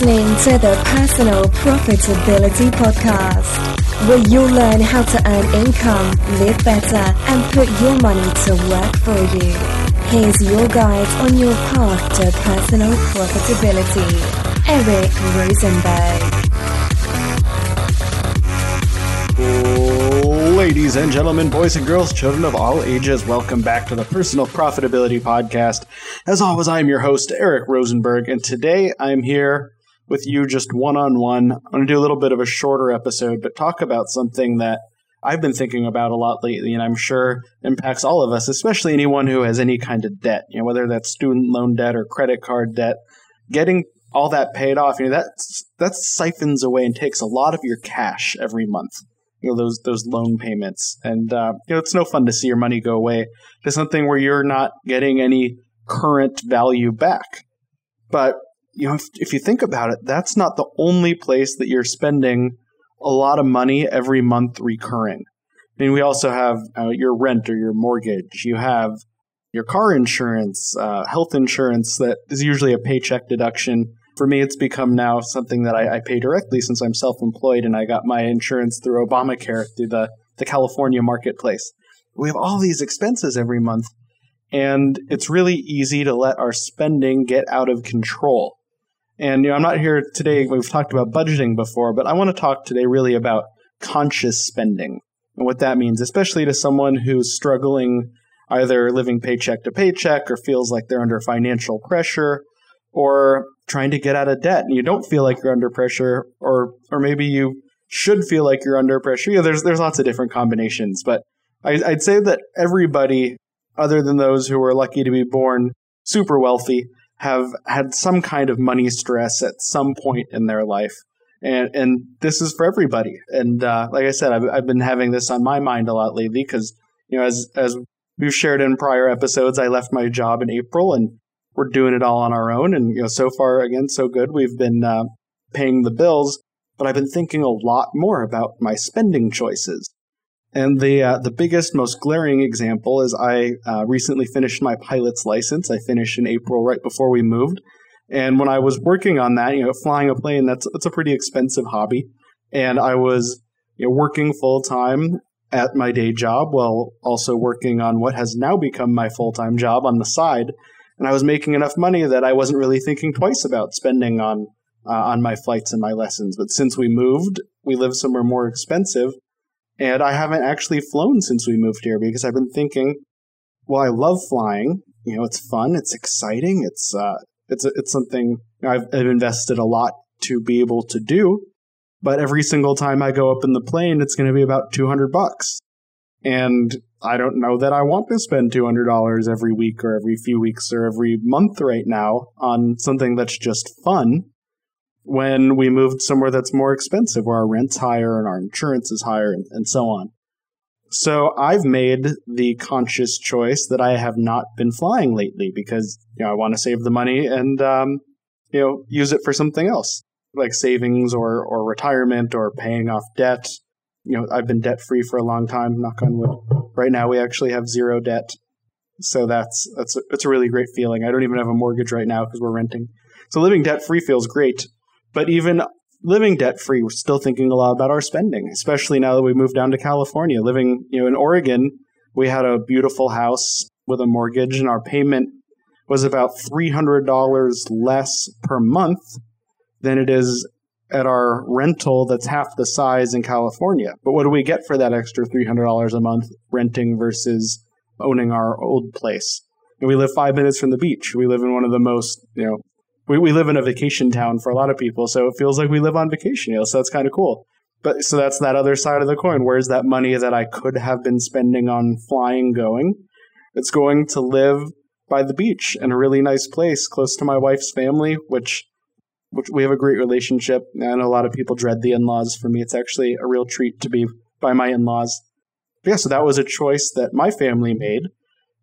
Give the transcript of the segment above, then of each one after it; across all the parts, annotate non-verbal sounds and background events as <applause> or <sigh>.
Listening to the Personal Profitability Podcast, where you'll learn how to earn income, live better, and put your money to work for you. Here's your guide on your path to personal profitability, Eric Rosenberg. Ladies and gentlemen, boys and girls, children of all ages, welcome back to the Personal Profitability Podcast. As always, I'm your host, Eric Rosenberg, and today I'm here with you just one on one. I'm going to do a little bit of a shorter episode, but talk about something that I've been thinking about a lot lately, and I'm sure impacts all of us, especially anyone who has any kind of debt, you know, whether that's student loan debt or credit card debt. Getting all that paid off, you know, that that siphons away and takes a lot of your cash every month you know those those loan payments and uh, you know it's no fun to see your money go away to something where you're not getting any current value back but you know if, if you think about it that's not the only place that you're spending a lot of money every month recurring i mean we also have uh, your rent or your mortgage you have your car insurance uh, health insurance that is usually a paycheck deduction for me, it's become now something that I, I pay directly since I'm self employed and I got my insurance through Obamacare through the, the California marketplace. We have all these expenses every month, and it's really easy to let our spending get out of control. And you know, I'm not here today, we've talked about budgeting before, but I want to talk today really about conscious spending and what that means, especially to someone who's struggling either living paycheck to paycheck or feels like they're under financial pressure or trying to get out of debt and you don't feel like you're under pressure or or maybe you should feel like you're under pressure. You know, there's there's lots of different combinations, but I, I'd say that everybody, other than those who are lucky to be born super wealthy, have had some kind of money stress at some point in their life. And, and this is for everybody. And uh, like I said, I've, I've been having this on my mind a lot lately because, you know, as, as we've shared in prior episodes, I left my job in April and we're doing it all on our own. And you know, so far, again, so good. We've been uh, paying the bills, but I've been thinking a lot more about my spending choices. And the uh, the biggest, most glaring example is I uh, recently finished my pilot's license. I finished in April, right before we moved. And when I was working on that, you know, flying a plane that's that's a pretty expensive hobby. And I was you know, working full time at my day job while also working on what has now become my full time job on the side and I was making enough money that I wasn't really thinking twice about spending on uh, on my flights and my lessons. But since we moved, we live somewhere more expensive, and I haven't actually flown since we moved here because I've been thinking, well, I love flying. You know, it's fun, it's exciting, it's uh, it's it's something I've, I've invested a lot to be able to do. But every single time I go up in the plane, it's going to be about two hundred bucks, and I don't know that I want to spend $200 every week or every few weeks or every month right now on something that's just fun when we moved somewhere that's more expensive, where our rent's higher and our insurance is higher and, and so on. So I've made the conscious choice that I have not been flying lately because you know I want to save the money and um, you know use it for something else like savings or or retirement or paying off debt you know, I've been debt free for a long time. Knock on wood. Right now, we actually have zero debt, so that's that's a, it's a really great feeling. I don't even have a mortgage right now because we're renting. So living debt free feels great. But even living debt free, we're still thinking a lot about our spending, especially now that we moved down to California. Living, you know, in Oregon, we had a beautiful house with a mortgage, and our payment was about three hundred dollars less per month than it is at our rental that's half the size in California. But what do we get for that extra $300 a month renting versus owning our old place? And we live five minutes from the beach. We live in one of the most, you know, we, we live in a vacation town for a lot of people. So it feels like we live on vacation, you know, so that's kind of cool. But so that's that other side of the coin. Where's that money that I could have been spending on flying going? It's going to live by the beach in a really nice place close to my wife's family, which which we have a great relationship. I know a lot of people dread the in-laws. For me, it's actually a real treat to be by my in-laws. Yeah, so that was a choice that my family made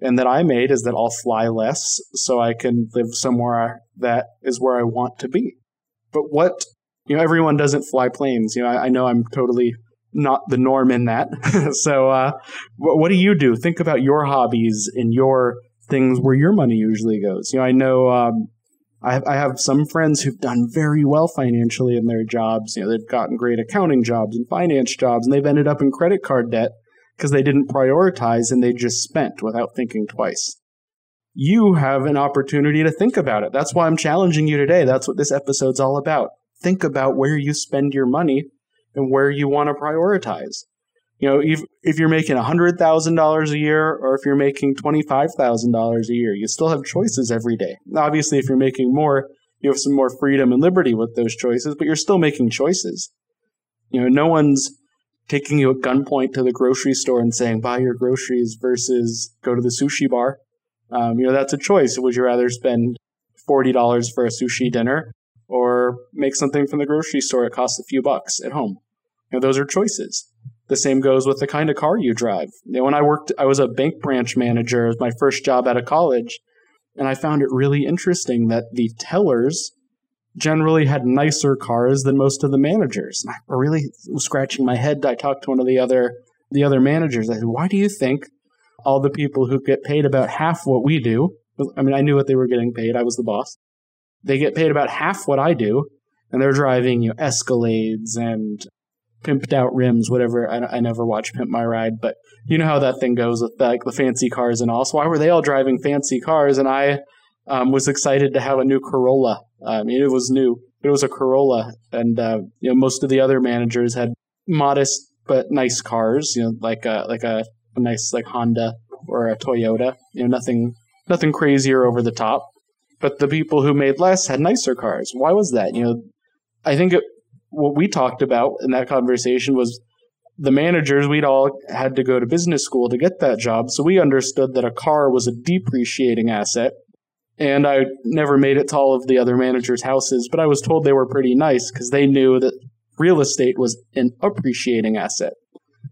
and that I made is that I'll fly less so I can live somewhere that is where I want to be. But what, you know, everyone doesn't fly planes. You know, I, I know I'm totally not the norm in that. <laughs> so, uh, what, what do you do? Think about your hobbies and your things where your money usually goes. You know, I know um, I I have some friends who've done very well financially in their jobs. You know, they've gotten great accounting jobs and finance jobs, and they've ended up in credit card debt because they didn't prioritize and they just spent without thinking twice. You have an opportunity to think about it. That's why I'm challenging you today. That's what this episode's all about. Think about where you spend your money and where you want to prioritize. You know, if, if you're making $100,000 a year or if you're making $25,000 a year, you still have choices every day. Obviously, if you're making more, you have some more freedom and liberty with those choices, but you're still making choices. You know, no one's taking you at gunpoint to the grocery store and saying, buy your groceries versus go to the sushi bar. Um, you know, that's a choice. Would you rather spend $40 for a sushi dinner or make something from the grocery store that costs a few bucks at home? You know, those are choices. The same goes with the kind of car you drive. You know, when I worked, I was a bank branch manager. It was my first job out of college. And I found it really interesting that the tellers generally had nicer cars than most of the managers. And I really was scratching my head. I talked to one of the other the other managers. I said, "Why do you think all the people who get paid about half what we do? I mean, I knew what they were getting paid. I was the boss. They get paid about half what I do, and they're driving you know, Escalades and pimped out rims, whatever. I, I never watched Pimp My Ride, but you know how that thing goes with like the fancy cars and all. So why were they all driving fancy cars? And I um, was excited to have a new Corolla. I mean, it was new, it was a Corolla, and uh, you know most of the other managers had modest but nice cars. You know, like a like a, a nice like Honda or a Toyota. You know, nothing nothing crazier over the top. But the people who made less had nicer cars. Why was that? You know, I think it, what we talked about in that conversation was the managers, we'd all had to go to business school to get that job. So we understood that a car was a depreciating asset. And I never made it to all of the other managers' houses, but I was told they were pretty nice because they knew that real estate was an appreciating asset.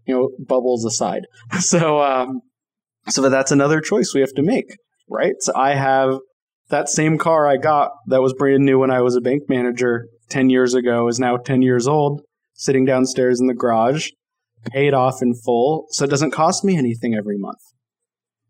You know, bubbles aside. <laughs> So, um, so that's another choice we have to make, right? So I have that same car I got that was brand new when I was a bank manager 10 years ago is now 10 years old, sitting downstairs in the garage, paid off in full, so it doesn't cost me anything every month.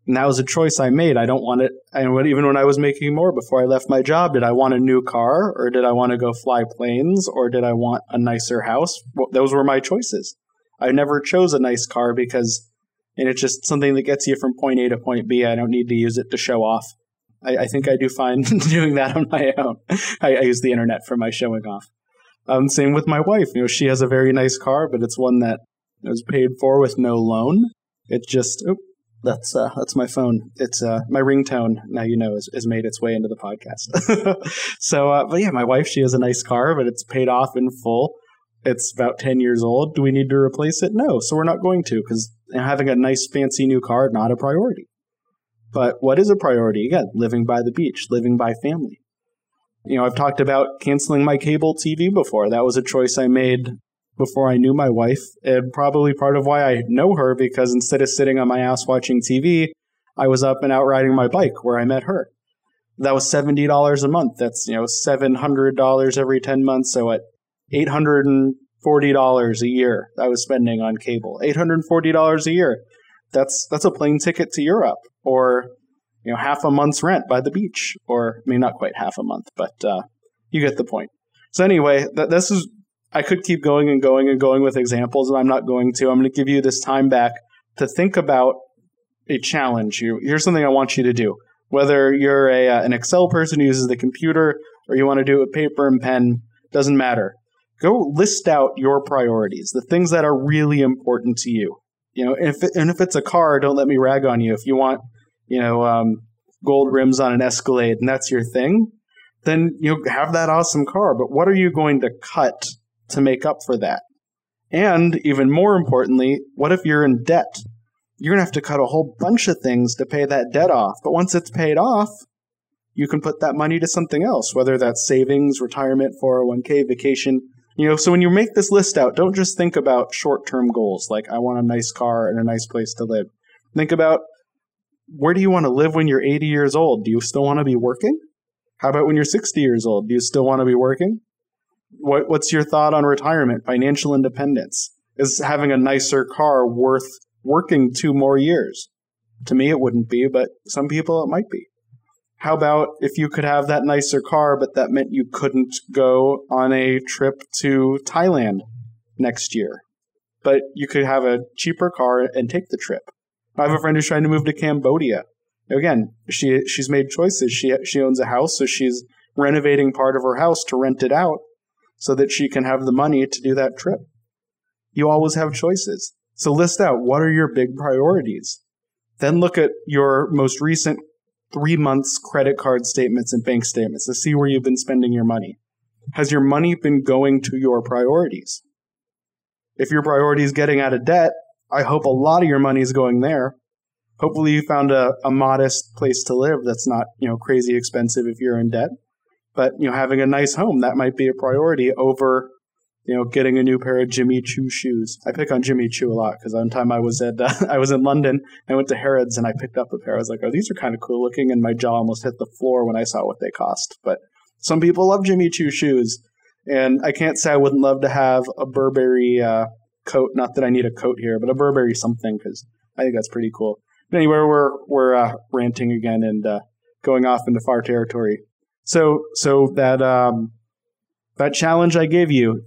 That was a choice I made. I don't want it. And even when I was making more before I left my job, did I want a new car or did I want to go fly planes or did I want a nicer house? Well, those were my choices. I never chose a nice car because, and it's just something that gets you from point A to point B. I don't need to use it to show off. I, I think I do fine <laughs> doing that on my own. I, I, use the internet for my showing off. Um, same with my wife. You know, she has a very nice car, but it's one that was paid for with no loan. It just, oh, that's uh, that's my phone. It's uh, my ringtone. Now you know has, made its way into the podcast. <laughs> so, uh, but yeah, my wife she has a nice car, but it's paid off in full. It's about ten years old. Do we need to replace it? No. So we're not going to because having a nice fancy new car not a priority. But what is a priority? Again, living by the beach, living by family. You know, I've talked about canceling my cable TV before. That was a choice I made before I knew my wife, and probably part of why I know her because instead of sitting on my ass watching TV, I was up and out riding my bike where I met her. That was seventy dollars a month. That's you know seven hundred dollars every ten months. So at eight hundred and forty dollars a year, I was spending on cable. Eight hundred and forty dollars a year that's that's a plane ticket to Europe or you know half a month's rent by the beach or I mean not quite half a month but uh, you get the point. So anyway, th- this is I could keep going and going and going with examples and I'm not going to. I'm going to give you this time back to think about a challenge. Here's something I want you to do. Whether you're a uh, an Excel person who uses the computer or you want to do it with paper and pen, doesn't matter. Go list out your priorities, the things that are really important to you you know, if it, and if it's a car, don't let me rag on you. If you want, you know, um, gold rims on an Escalade and that's your thing, then you know, have that awesome car. But what are you going to cut to make up for that? And even more importantly, what if you're in debt? You're going to have to cut a whole bunch of things to pay that debt off. But once it's paid off, you can put that money to something else, whether that's savings, retirement, 401k, vacation, you know, so when you make this list out, don't just think about short term goals like I want a nice car and a nice place to live. Think about where do you want to live when you're 80 years old? Do you still want to be working? How about when you're 60 years old? Do you still want to be working? What, what's your thought on retirement, financial independence? Is having a nicer car worth working two more years? To me, it wouldn't be, but some people it might be. How about if you could have that nicer car, but that meant you couldn't go on a trip to Thailand next year? But you could have a cheaper car and take the trip. I have a friend who's trying to move to Cambodia. Again, she she's made choices. She she owns a house, so she's renovating part of her house to rent it out so that she can have the money to do that trip. You always have choices. So list out what are your big priorities. Then look at your most recent three months credit card statements and bank statements to see where you've been spending your money. Has your money been going to your priorities? If your priority is getting out of debt, I hope a lot of your money is going there. Hopefully you found a, a modest place to live that's not, you know, crazy expensive if you're in debt. But, you know, having a nice home, that might be a priority over you know, getting a new pair of Jimmy Choo shoes. I pick on Jimmy Choo a lot because one time I was at uh, <laughs> I was in London. I went to Harrods and I picked up a pair. I was like, "Oh, these are kind of cool looking," and my jaw almost hit the floor when I saw what they cost. But some people love Jimmy Choo shoes, and I can't say I wouldn't love to have a Burberry uh, coat. Not that I need a coat here, but a Burberry something because I think that's pretty cool. But anyway, we're we're uh, ranting again and uh, going off into far territory. So so that um, that challenge I gave you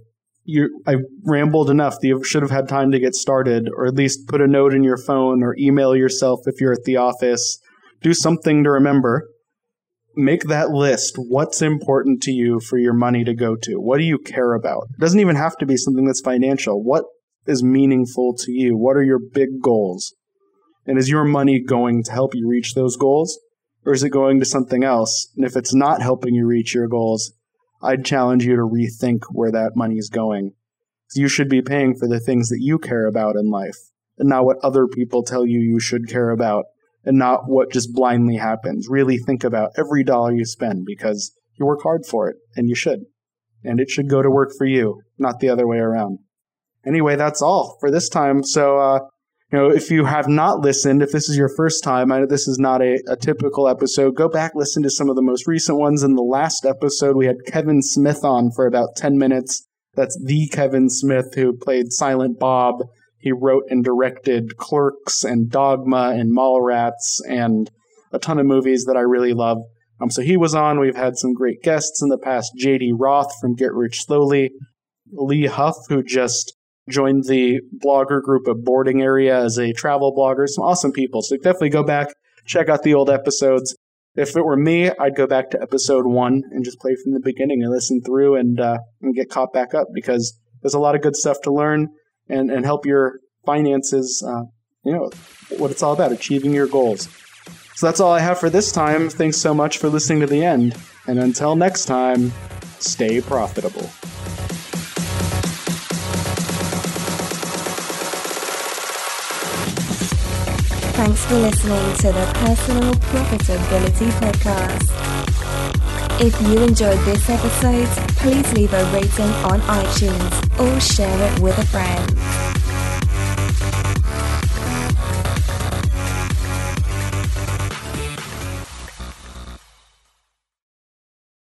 you I rambled enough that you should have had time to get started, or at least put a note in your phone or email yourself if you're at the office. Do something to remember. Make that list. What's important to you for your money to go to? What do you care about? It doesn't even have to be something that's financial. What is meaningful to you? What are your big goals? And is your money going to help you reach those goals? Or is it going to something else? And if it's not helping you reach your goals, I'd challenge you to rethink where that money is going. You should be paying for the things that you care about in life, and not what other people tell you you should care about, and not what just blindly happens. Really think about every dollar you spend because you work hard for it, and you should. And it should go to work for you, not the other way around. Anyway, that's all for this time. So, uh, you know, if you have not listened, if this is your first time, I know this is not a, a, typical episode, go back, listen to some of the most recent ones. In the last episode, we had Kevin Smith on for about 10 minutes. That's the Kevin Smith who played Silent Bob. He wrote and directed Clerks and Dogma and Mallrats and a ton of movies that I really love. Um, so he was on. We've had some great guests in the past. J.D. Roth from Get Rich Slowly. Lee Huff, who just joined the blogger group of Boarding Area as a travel blogger. Some awesome people. So definitely go back, check out the old episodes. If it were me, I'd go back to episode one and just play from the beginning and listen through and uh, and get caught back up because there's a lot of good stuff to learn and, and help your finances, uh, you know, what it's all about, achieving your goals. So that's all I have for this time. Thanks so much for listening to the end. And until next time, stay profitable. Thanks for listening to the Personal Profitability Podcast. If you enjoyed this episode, please leave a rating on iTunes or share it with a friend.